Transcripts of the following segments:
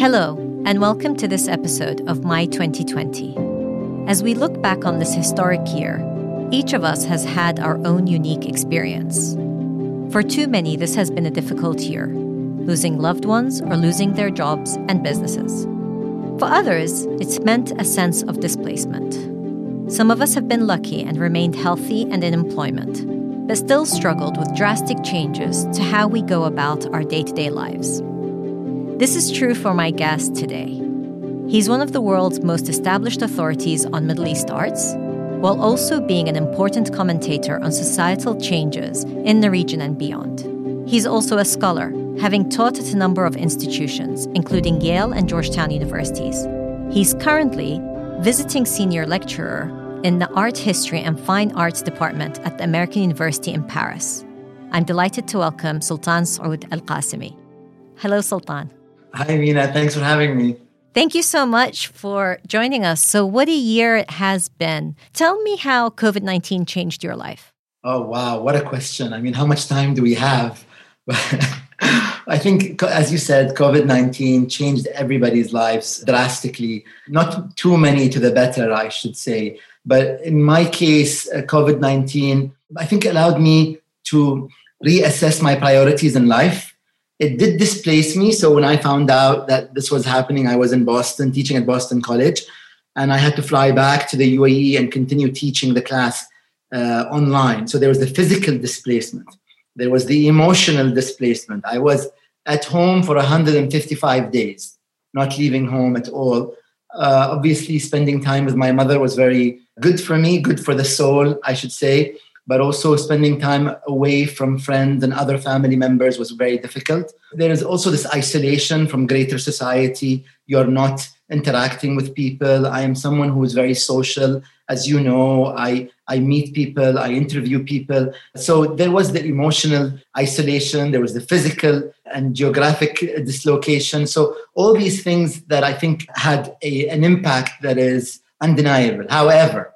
Hello, and welcome to this episode of My 2020. As we look back on this historic year, each of us has had our own unique experience. For too many, this has been a difficult year, losing loved ones or losing their jobs and businesses. For others, it's meant a sense of displacement. Some of us have been lucky and remained healthy and in employment, but still struggled with drastic changes to how we go about our day to day lives. This is true for my guest today. He's one of the world's most established authorities on Middle East arts, while also being an important commentator on societal changes in the region and beyond. He's also a scholar, having taught at a number of institutions, including Yale and Georgetown universities. He's currently visiting senior lecturer in the Art History and Fine Arts Department at the American University in Paris. I'm delighted to welcome Sultan Sooud Al Qassemi. Hello, Sultan. Hi, Mina. Thanks for having me. Thank you so much for joining us. So, what a year it has been. Tell me how COVID 19 changed your life. Oh, wow. What a question. I mean, how much time do we have? I think, as you said, COVID 19 changed everybody's lives drastically. Not too many to the better, I should say. But in my case, uh, COVID 19, I think allowed me to reassess my priorities in life it did displace me. So when I found out that this was happening, I was in Boston teaching at Boston College, and I had to fly back to the UAE and continue teaching the class uh, online. So there was the physical displacement, there was the emotional displacement. I was at home for 155 days, not leaving home at all. Uh, obviously, spending time with my mother was very good for me, good for the soul, I should say but also spending time away from friends and other family members was very difficult. There is also this isolation from greater society. You're not interacting with people. I am someone who is very social. As you know, I, I meet people, I interview people. So there was the emotional isolation, there was the physical and geographic dislocation. So all these things that I think had a, an impact that is undeniable. However,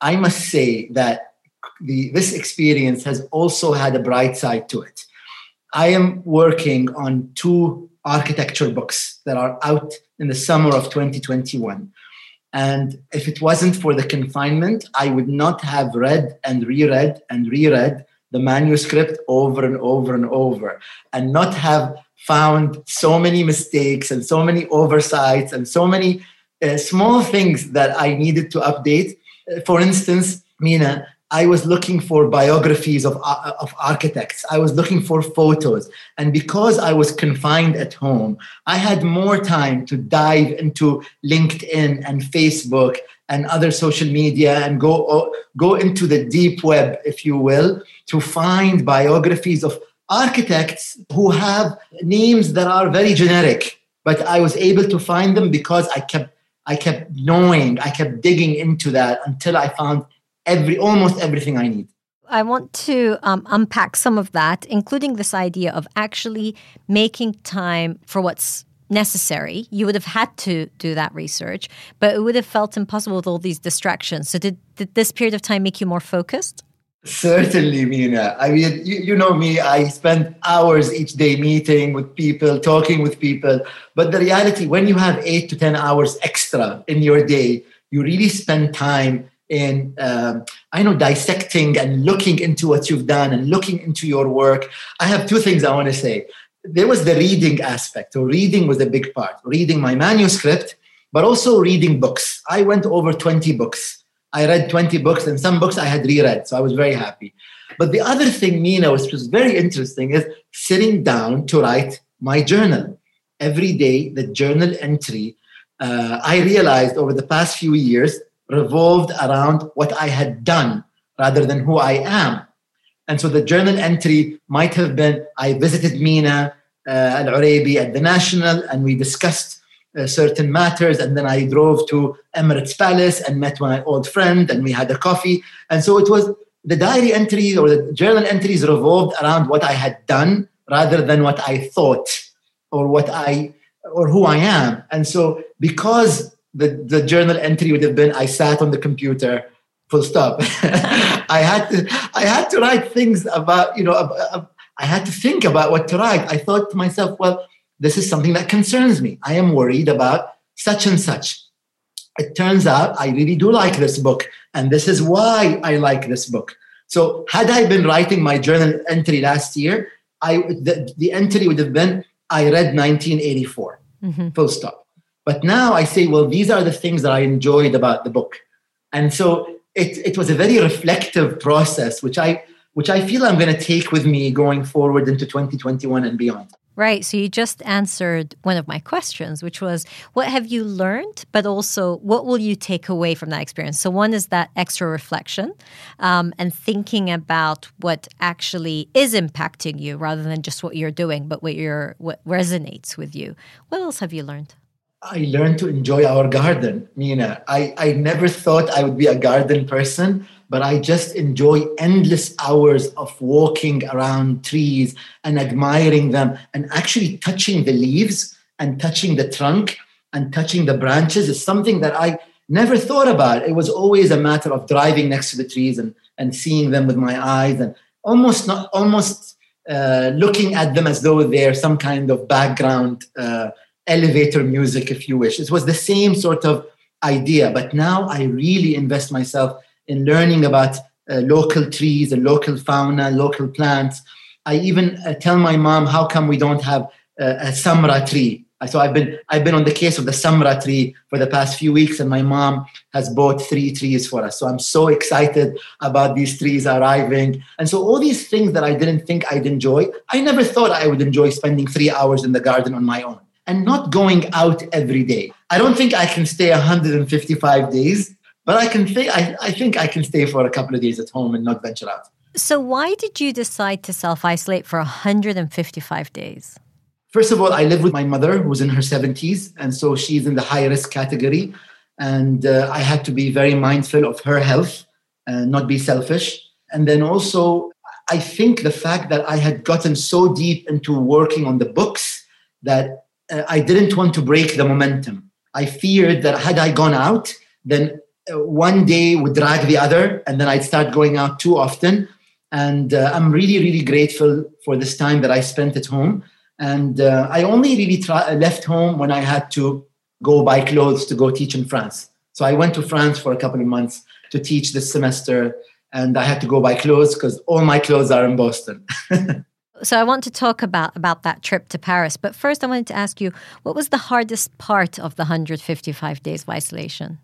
I must say that the, this experience has also had a bright side to it. I am working on two architecture books that are out in the summer of 2021. And if it wasn't for the confinement, I would not have read and reread and reread the manuscript over and over and over and not have found so many mistakes and so many oversights and so many uh, small things that I needed to update. Uh, for instance, Mina, I was looking for biographies of, uh, of architects. I was looking for photos. And because I was confined at home, I had more time to dive into LinkedIn and Facebook and other social media and go, go into the deep web, if you will, to find biographies of architects who have names that are very generic. But I was able to find them because I kept I kept knowing, I kept digging into that until I found every almost everything I need. I want to um, unpack some of that, including this idea of actually making time for what's necessary. You would have had to do that research, but it would have felt impossible with all these distractions. So, did, did this period of time make you more focused? Certainly, Mina. I mean, you, you know me, I spend hours each day meeting with people, talking with people. But the reality, when you have eight to 10 hours extra in your day, you really spend time in um, i know dissecting and looking into what you've done and looking into your work. I have two things i want to say. There was the reading aspect so reading was a big part. Reading my manuscript but also reading books. I went over 20 books. I read 20 books and some books i had reread so i was very happy. But the other thing Mina which was very interesting is sitting down to write my journal. Every day the journal entry uh, i realized over the past few years revolved around what I had done rather than who I am. And so the journal entry might have been I visited Mina uh, Al at the National and we discussed uh, certain matters. And then I drove to Emirates Palace and met my old friend and we had a coffee. And so it was the diary entries or the journal entries revolved around what I had done rather than what I thought or what I or who I am. And so because the, the journal entry would have been I sat on the computer, full stop. I had to I had to write things about, you know, I had to think about what to write. I thought to myself, well, this is something that concerns me. I am worried about such and such. It turns out I really do like this book, and this is why I like this book. So, had I been writing my journal entry last year, I the, the entry would have been I read 1984, mm-hmm. full stop. But now I say, well, these are the things that I enjoyed about the book, and so it it was a very reflective process, which I which I feel I'm going to take with me going forward into 2021 and beyond. Right. So you just answered one of my questions, which was what have you learned, but also what will you take away from that experience? So, one is that extra reflection um, and thinking about what actually is impacting you rather than just what you're doing, but what, you're, what resonates with you. What else have you learned? I learned to enjoy our garden, Mina. I, I never thought I would be a garden person but I just enjoy endless hours of walking around trees and admiring them and actually touching the leaves and touching the trunk and touching the branches is something that I never thought about. It was always a matter of driving next to the trees and, and seeing them with my eyes and almost not almost uh, looking at them as though they're some kind of background uh, elevator music, if you wish. It was the same sort of idea, but now I really invest myself in learning about uh, local trees and local fauna, local plants. I even uh, tell my mom, how come we don't have uh, a samra tree? So I've been I've been on the case of the samra tree for the past few weeks, and my mom has bought three trees for us. So I'm so excited about these trees arriving. And so all these things that I didn't think I'd enjoy, I never thought I would enjoy spending three hours in the garden on my own and not going out every day. I don't think I can stay 155 days but I can think I, I think I can stay for a couple of days at home and not venture out. So why did you decide to self-isolate for 155 days? First of all, I live with my mother who's in her 70s and so she's in the high risk category and uh, I had to be very mindful of her health and not be selfish. And then also I think the fact that I had gotten so deep into working on the books that uh, I didn't want to break the momentum. I feared that had I gone out, then one day would drag the other, and then I'd start going out too often. And uh, I'm really, really grateful for this time that I spent at home. And uh, I only really try, left home when I had to go buy clothes to go teach in France. So I went to France for a couple of months to teach this semester, and I had to go buy clothes because all my clothes are in Boston. so I want to talk about about that trip to Paris, but first I wanted to ask you, what was the hardest part of the 155 days of isolation?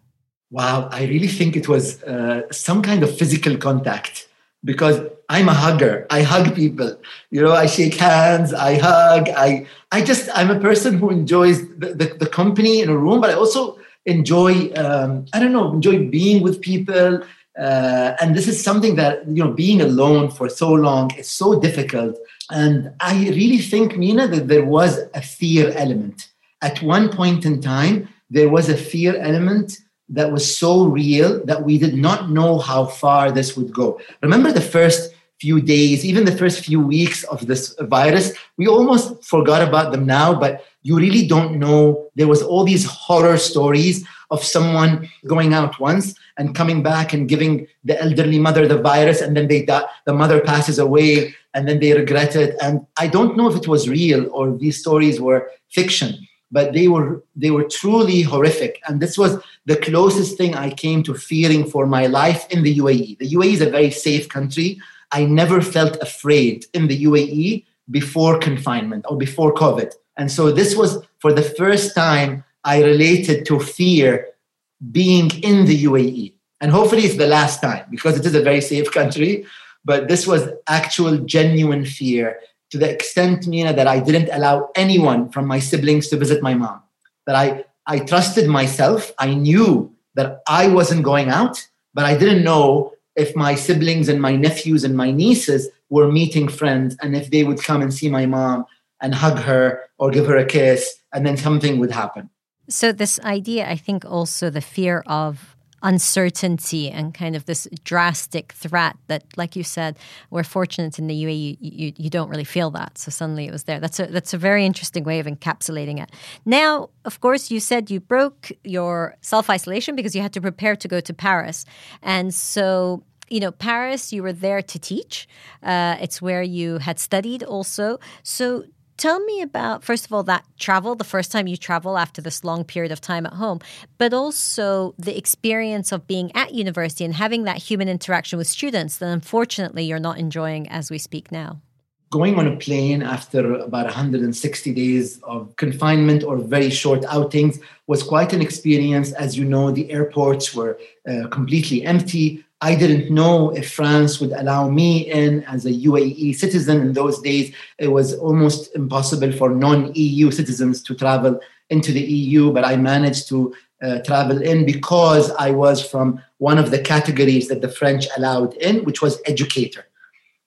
Wow, I really think it was uh, some kind of physical contact because I'm a hugger. I hug people. You know, I shake hands, I hug. I I just I'm a person who enjoys the, the, the company in a room, but I also enjoy um, I don't know, enjoy being with people. Uh, and this is something that you know, being alone for so long is so difficult. And I really think, Mina, that there was a fear element. At one point in time, there was a fear element that was so real that we did not know how far this would go. Remember the first few days, even the first few weeks of this virus, we almost forgot about them now, but you really don't know. There was all these horror stories of someone going out once and coming back and giving the elderly mother the virus, and then they die, the mother passes away, and then they regret it. And I don't know if it was real or these stories were fiction but they were they were truly horrific. And this was the closest thing i came to fearing for my life in the uae the uae is a very safe country. I never felt afraid in the uae before confinement or before covid. And so this was for the first time i related to fear being in the uae and hopefully it's the last time because it is a very safe country but this was actual genuine fear to the extent, Mina, that I didn't allow anyone from my siblings to visit my mom. That I, I trusted myself. I knew that I wasn't going out, but I didn't know if my siblings and my nephews and my nieces were meeting friends and if they would come and see my mom and hug her or give her a kiss and then something would happen. So, this idea, I think also the fear of uncertainty and kind of this drastic threat that, like you said, we're fortunate in the UAE, you, you, you, don't really feel that. So suddenly it was there. That's a, that's a very interesting way of encapsulating it. Now, of course, you said you broke your self isolation because you had to prepare to go to Paris. And so you know, Paris, you were there to teach. Uh, it's where you had studied also. So tell me about, first of all, that travel, the first time you travel after this long period of time at home, but also the experience of being at university and having that human interaction with students that unfortunately you're not enjoying as we speak now. Going on a plane after about 160 days of confinement or very short outings was quite an experience. As you know, the airports were uh, completely empty I didn't know if France would allow me in as a UAE citizen. In those days, it was almost impossible for non EU citizens to travel into the EU, but I managed to uh, travel in because I was from one of the categories that the French allowed in, which was educator.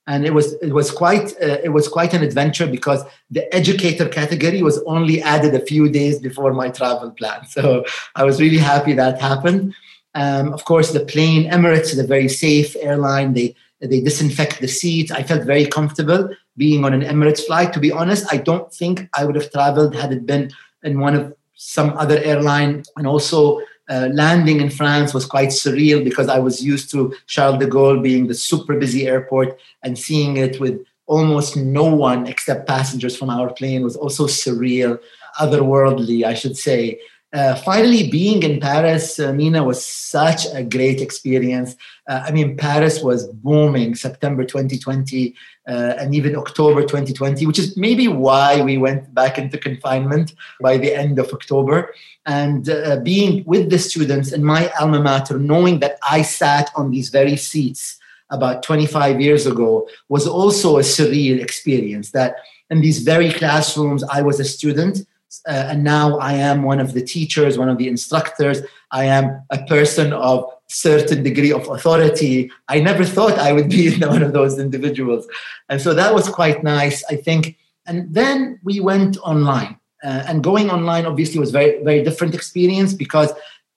And it was it was quite uh, it was quite an adventure because the educator category was only added a few days before my travel plan. So I was really happy that happened. Um, of course, the plane, Emirates is a very safe airline. They they disinfect the seats. I felt very comfortable being on an Emirates flight. To be honest, I don't think I would have traveled had it been in one of some other airline. And also, uh, landing in France was quite surreal because I was used to Charles de Gaulle being the super busy airport and seeing it with almost no one except passengers from our plane was also surreal, otherworldly, I should say. Uh, finally, being in Paris, uh, Mina, was such a great experience. Uh, I mean, Paris was booming September 2020 uh, and even October 2020, which is maybe why we went back into confinement by the end of October. And uh, being with the students in my alma mater, knowing that I sat on these very seats about 25 years ago, was also a surreal experience. That in these very classrooms, I was a student uh, and now I am one of the teachers, one of the instructors. I am a person of certain degree of authority. I never thought I would be one of those individuals, and so that was quite nice, I think. And then we went online, uh, and going online obviously was very very different experience because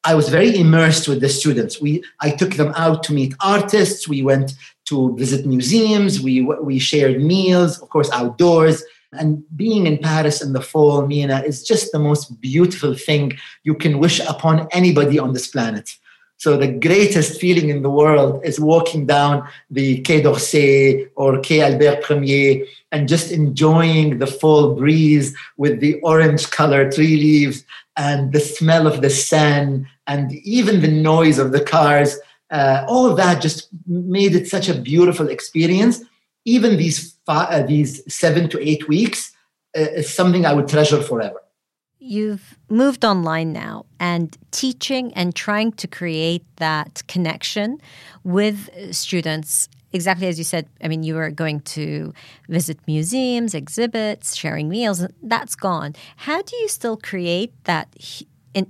I was very immersed with the students. We I took them out to meet artists. We went to visit museums. We we shared meals, of course, outdoors and being in Paris in the fall, Mina, is just the most beautiful thing you can wish upon anybody on this planet. So the greatest feeling in the world is walking down the Quai d'Orsay or Quai Albert Premier and just enjoying the fall breeze with the orange colored tree leaves and the smell of the Seine and even the noise of the cars. Uh, all of that just made it such a beautiful experience. Even these five, uh, these seven to eight weeks uh, is something I would treasure forever. You've moved online now and teaching and trying to create that connection with students. Exactly as you said, I mean, you were going to visit museums, exhibits, sharing meals, that's gone. How do you still create that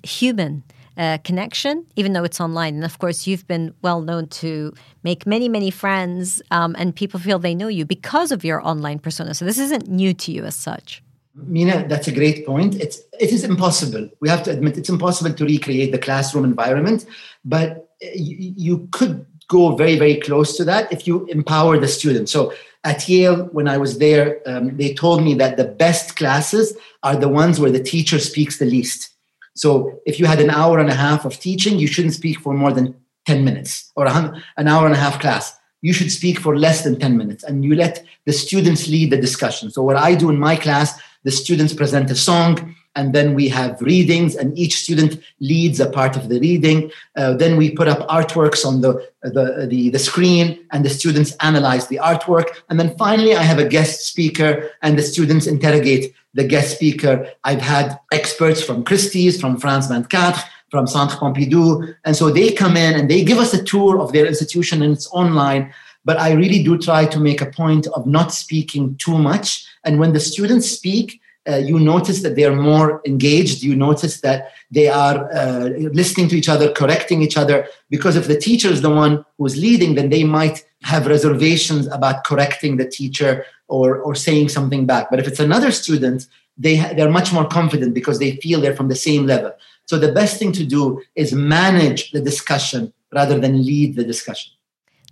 human uh, connection, even though it's online. And of course, you've been well known to make many, many friends, um, and people feel they know you because of your online persona. So this isn't new to you as such. Mina, that's a great point. It's it is impossible. We have to admit it's impossible to recreate the classroom environment, but you, you could go very very close to that if you empower the students. So at Yale, when I was there, um, they told me that the best classes are the ones where the teacher speaks the least. So if you had an hour and a half of teaching, you shouldn't speak for more than 10 minutes or an hour and a half class. You should speak for less than 10 minutes and you let the students lead the discussion. So, what I do in my class, the students present a song and then we have readings and each student leads a part of the reading uh, then we put up artworks on the, the, the, the, screen and the students analyze the artwork and then finally i have a guest speaker and the students interrogate the guest speaker i've had experts from christie's from france 24 from centre pompidou and so they come in and they give us a tour of their institution and it's online but i really do try to make a point of not speaking too much and when the students speak uh, you notice that they are more engaged. You notice that they are uh, listening to each other, correcting each other. Because if the teacher is the one who's leading, then they might have reservations about correcting the teacher or, or saying something back. But if it's another student, they, they're much more confident because they feel they're from the same level. So the best thing to do is manage the discussion rather than lead the discussion.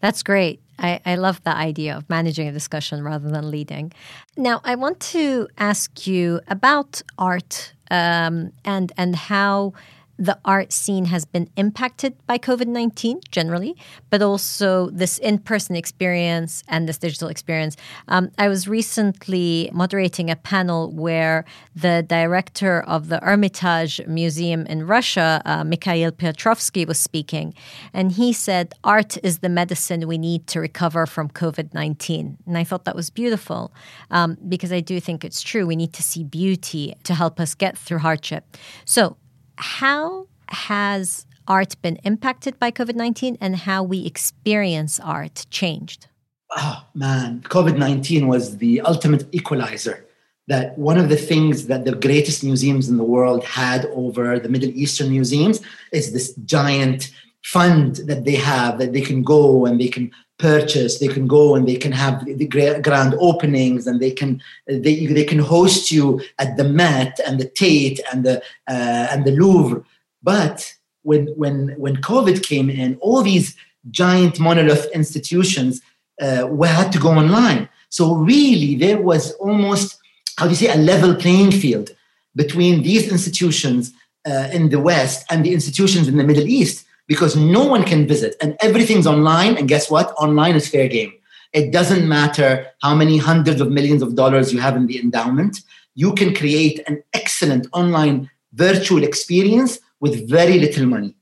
That's great. I, I love the idea of managing a discussion rather than leading. Now, I want to ask you about art um, and and how the art scene has been impacted by COVID 19 generally, but also this in person experience and this digital experience. Um, I was recently moderating a panel where the director of the Hermitage Museum in Russia, uh, Mikhail Piotrovsky, was speaking. And he said, Art is the medicine we need to recover from COVID 19. And I thought that was beautiful um, because I do think it's true. We need to see beauty to help us get through hardship. So, how has art been impacted by COVID 19 and how we experience art changed? Oh, man. COVID 19 was the ultimate equalizer. That one of the things that the greatest museums in the world had over the Middle Eastern museums is this giant fund that they have that they can go and they can purchase they can go and they can have the grand openings and they can they, they can host you at the met and the tate and the uh, and the louvre. But when when when covid came in all these giant monolith institutions uh, had to go online. So really there was almost how do you say a level playing field between these institutions uh, in the west and the institutions in the middle east because no one can visit and everything's online. And guess what? Online is fair game. It doesn't matter how many hundreds of millions of dollars you have in the endowment. You can create an excellent online virtual experience with very little money,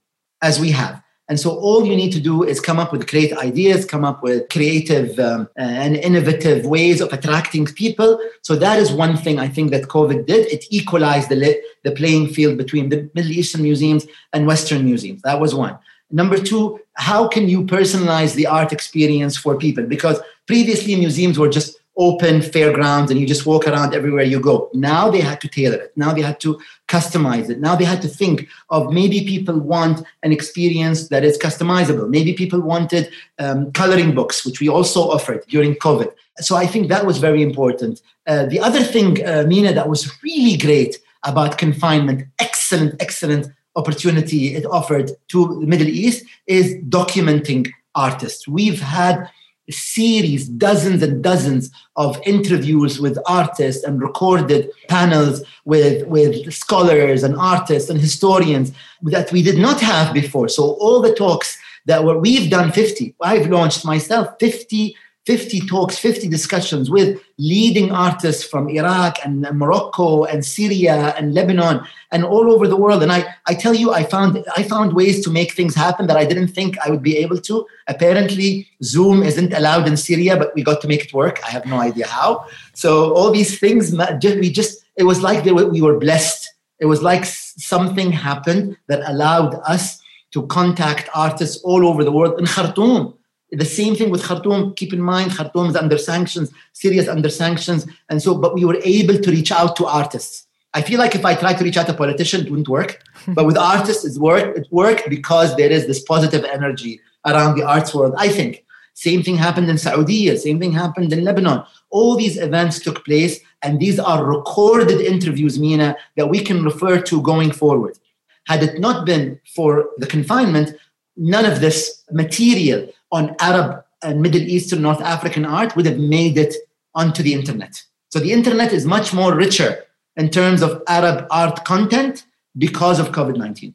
as we have. And so all you need to do is come up with great ideas, come up with creative um, and innovative ways of attracting people. So that is one thing I think that COVID did. It equalized the, the playing field between the Middle Eastern museums and Western museums. That was one. Number two, how can you personalize the art experience for people? Because previously museums were just open fairgrounds and you just walk around everywhere you go. Now they had to tailor it. Now they had to customize it. Now they had to think of maybe people want an experience that is customizable. Maybe people wanted um, coloring books, which we also offered during COVID. So I think that was very important. Uh, the other thing, uh, Mina, that was really great about confinement, excellent, excellent opportunity it offered to the Middle East is documenting artists. We've had series, dozens and dozens of interviews with artists and recorded panels with, with scholars and artists and historians that we did not have before. So all the talks that were, we've done 50, I've launched myself 50 50 talks, 50 discussions with leading artists from Iraq and Morocco and Syria and Lebanon and all over the world. And I, I tell you, I found I found ways to make things happen that I didn't think I would be able to. Apparently, Zoom isn't allowed in Syria, but we got to make it work. I have no idea how. So all these things, we just it was like we were blessed. It was like something happened that allowed us to contact artists all over the world in Khartoum the same thing with Khartoum. Keep in mind, Khartoum is under sanctions, Syria's under sanctions. And so, but we were able to reach out to artists. I feel like if I tried to reach out to a politician, it wouldn't work. but with artists, it worked. It worked because there is this positive energy around the arts world, I think. Same thing happened in Saudi, same thing happened in Lebanon. All these events took place, and these are recorded interviews, Mina, that we can refer to going forward. Had it not been for the confinement, none of this material on Arab and Middle Eastern, North African art would have made it onto the internet. So the internet is much more richer in terms of Arab art content because of COVID 19.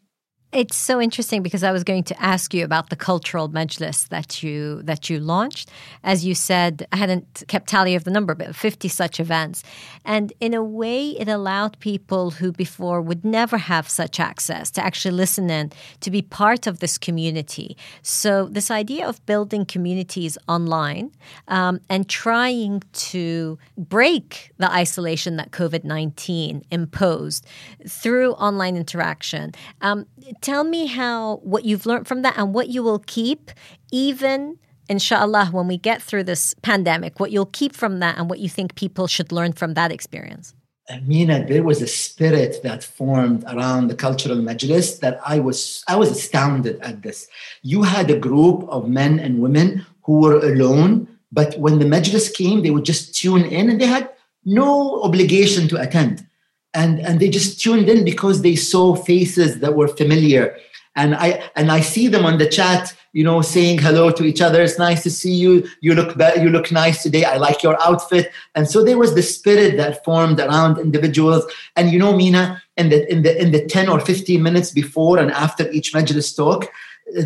It's so interesting because I was going to ask you about the cultural majlis that you that you launched. As you said, I hadn't kept tally of the number, but 50 such events. And in a way, it allowed people who before would never have such access to actually listen in, to be part of this community. So this idea of building communities online um, and trying to break the isolation that COVID 19 imposed through online interaction. Um, tell me how what you've learned from that and what you will keep even inshallah when we get through this pandemic what you'll keep from that and what you think people should learn from that experience Amina, there was a spirit that formed around the cultural majlis that I was I was astounded at this. You had a group of men and women who were alone, but when the majlis came, they would just tune in and they had no obligation to attend and and they just tuned in because they saw faces that were familiar and i and i see them on the chat you know, saying hello to each other. It's nice to see you. You look be- you look nice today. I like your outfit. And so there was the spirit that formed around individuals. And you know, Mina, in the in the in the 10 or 15 minutes before and after each majlis talk,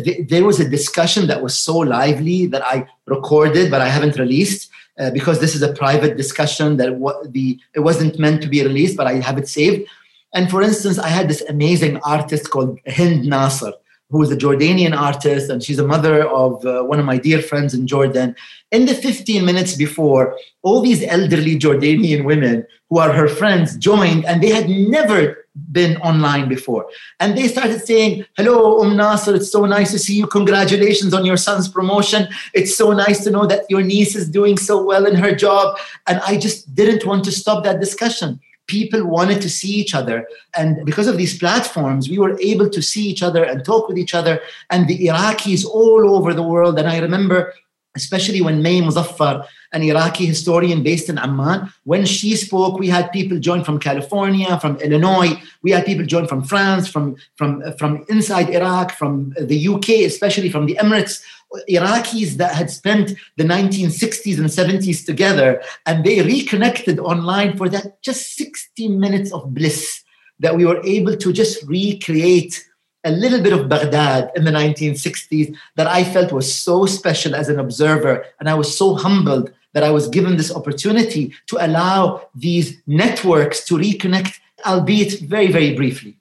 th- there was a discussion that was so lively that I recorded, but I haven't released. Uh, because this is a private discussion that what the it wasn't meant to be released, but I have it saved. And for instance, I had this amazing artist called Hind Nasser, who is a Jordanian artist, and she's a mother of uh, one of my dear friends in Jordan. In the 15 minutes before, all these elderly Jordanian women who are her friends joined, and they had never been online before. And they started saying, Hello, Um Nasser, it's so nice to see you. Congratulations on your son's promotion. It's so nice to know that your niece is doing so well in her job. And I just didn't want to stop that discussion people wanted to see each other. And because of these platforms, we were able to see each other and talk with each other. And the Iraqis all over the world. And I remember, especially when May Muzaffar, an Iraqi historian based in Amman, when she spoke, we had people join from California, from Illinois. We had people join from France, from, from, from inside Iraq, from the UK, especially from the Emirates Iraqis that had spent the 1960s and 70s together, and they reconnected online for that just 60 minutes of bliss that we were able to just recreate a little bit of Baghdad in the 1960s that I felt was so special as an observer. And I was so humbled that I was given this opportunity to allow these networks to reconnect, albeit very, very briefly.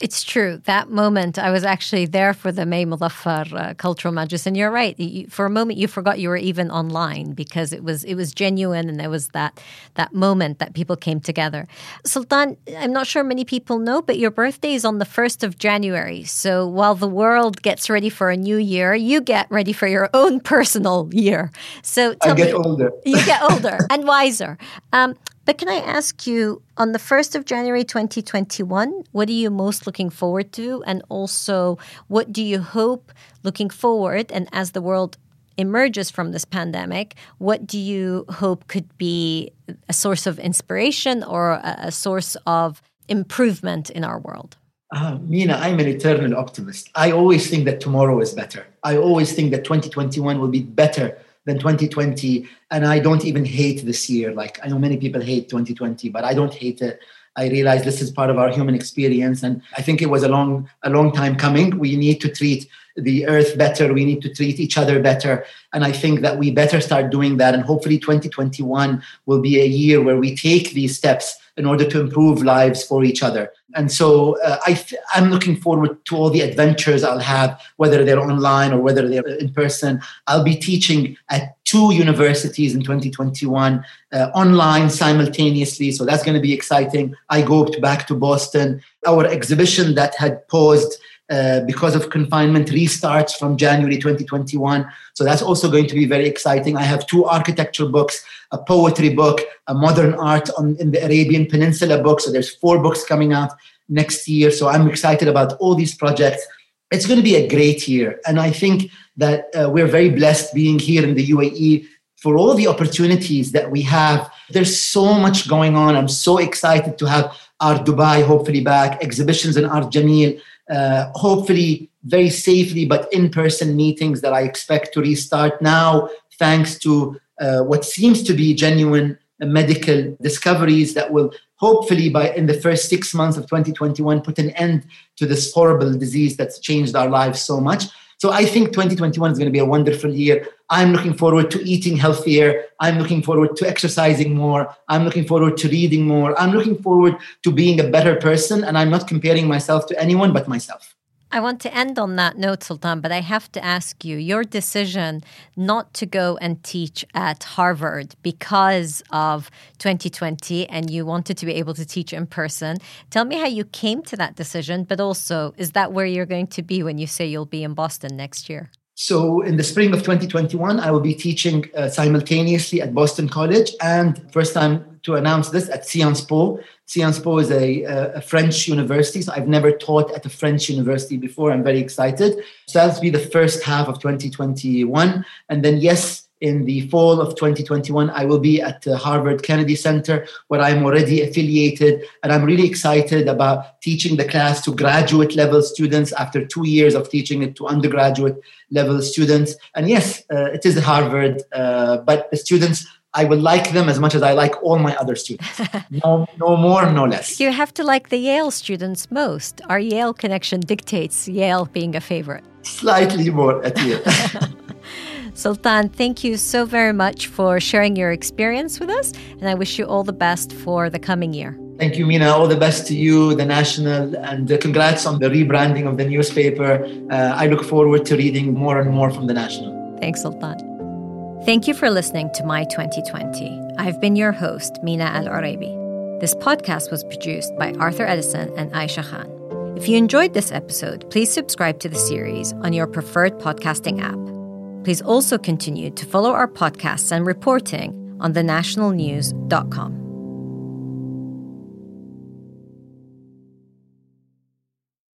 It's true. That moment, I was actually there for the May Muzaffar uh, cultural majlis, and you're right. You, for a moment, you forgot you were even online because it was it was genuine, and there was that that moment that people came together. Sultan, I'm not sure many people know, but your birthday is on the first of January. So while the world gets ready for a new year, you get ready for your own personal year. So I get me, older. You get older and wiser. Um, but can I ask you, on the 1st of January 2021, what are you most looking forward to? And also, what do you hope looking forward and as the world emerges from this pandemic, what do you hope could be a source of inspiration or a, a source of improvement in our world? Uh, Mina, I'm an eternal optimist. I always think that tomorrow is better. I always think that 2021 will be better than 2020 and i don't even hate this year. Like i know many people hate 2020 but i don't hate it i realize this is part of our human experience and i think it was a long a long time coming we need to treat the earth better we need to treat each other better and i think that we better start doing that and hopefully 2021 will be a year where we take these steps in order to improve lives for each other. And so uh, I th- I'm looking forward to all the adventures I'll have, whether they're online or whether they're in person. I'll be teaching at two universities in 2021 uh, online simultaneously. So that's going to be exciting. I go back to Boston. Our exhibition that had paused uh, because of confinement restarts from January 2021. So that's also going to be very exciting. I have two architecture books, a poetry book, a modern art on, in the Arabian Peninsula book. So there's four books coming out next year. So I'm excited about all these projects. It's going to be a great year. And I think that uh, we're very blessed being here in the UAE for all the opportunities that we have. There's so much going on. I'm so excited to have Art Dubai hopefully back, exhibitions in Art Jameel uh, hopefully very safely, but in person meetings that I expect to restart now, thanks to uh, what seems to be genuine medical discoveries that will hopefully by in the first six months of 2021 put an end to this horrible disease that's changed our lives so much. So i think 2021 is going to be a wonderful year. I'm looking forward to eating healthier. I'm looking forward to exercising more. I'm looking forward to reading more. I'm looking forward to being a better person and i'm not comparing myself to anyone but myself I want to end on that note, Sultan, but I have to ask you your decision not to go and teach at Harvard because of 2020 and you wanted to be able to teach in person. Tell me how you came to that decision, but also, is that where you're going to be when you say you'll be in Boston next year? So, in the spring of 2021, I will be teaching uh, simultaneously at Boston College and first time to announce this at Sciences Po. Sciences Po is a, a, French university, so I've never taught at a French university before. I'm very excited. So, that'll be the first half of 2021. And then, yes, in the fall of 2021, I will be at the Harvard Kennedy Center, where I'm already affiliated. And I'm really excited about teaching the class to graduate level students after two years of teaching it to undergraduate level students. And yes, uh, it is Harvard, uh, but the students I would like them as much as I like all my other students. no, no more, no less. You have to like the Yale students most. Our Yale connection dictates Yale being a favorite. Slightly more at Yale. Sultan, thank you so very much for sharing your experience with us, and I wish you all the best for the coming year. Thank you, Mina. All the best to you, the National, and uh, congrats on the rebranding of the newspaper. Uh, I look forward to reading more and more from the National. Thanks, Sultan. Thank you for listening to My 2020. I've been your host, Mina Al Oraibi. This podcast was produced by Arthur Edison and Aisha Khan. If you enjoyed this episode, please subscribe to the series on your preferred podcasting app. Please also continue to follow our podcasts and reporting on thenationalnews.com.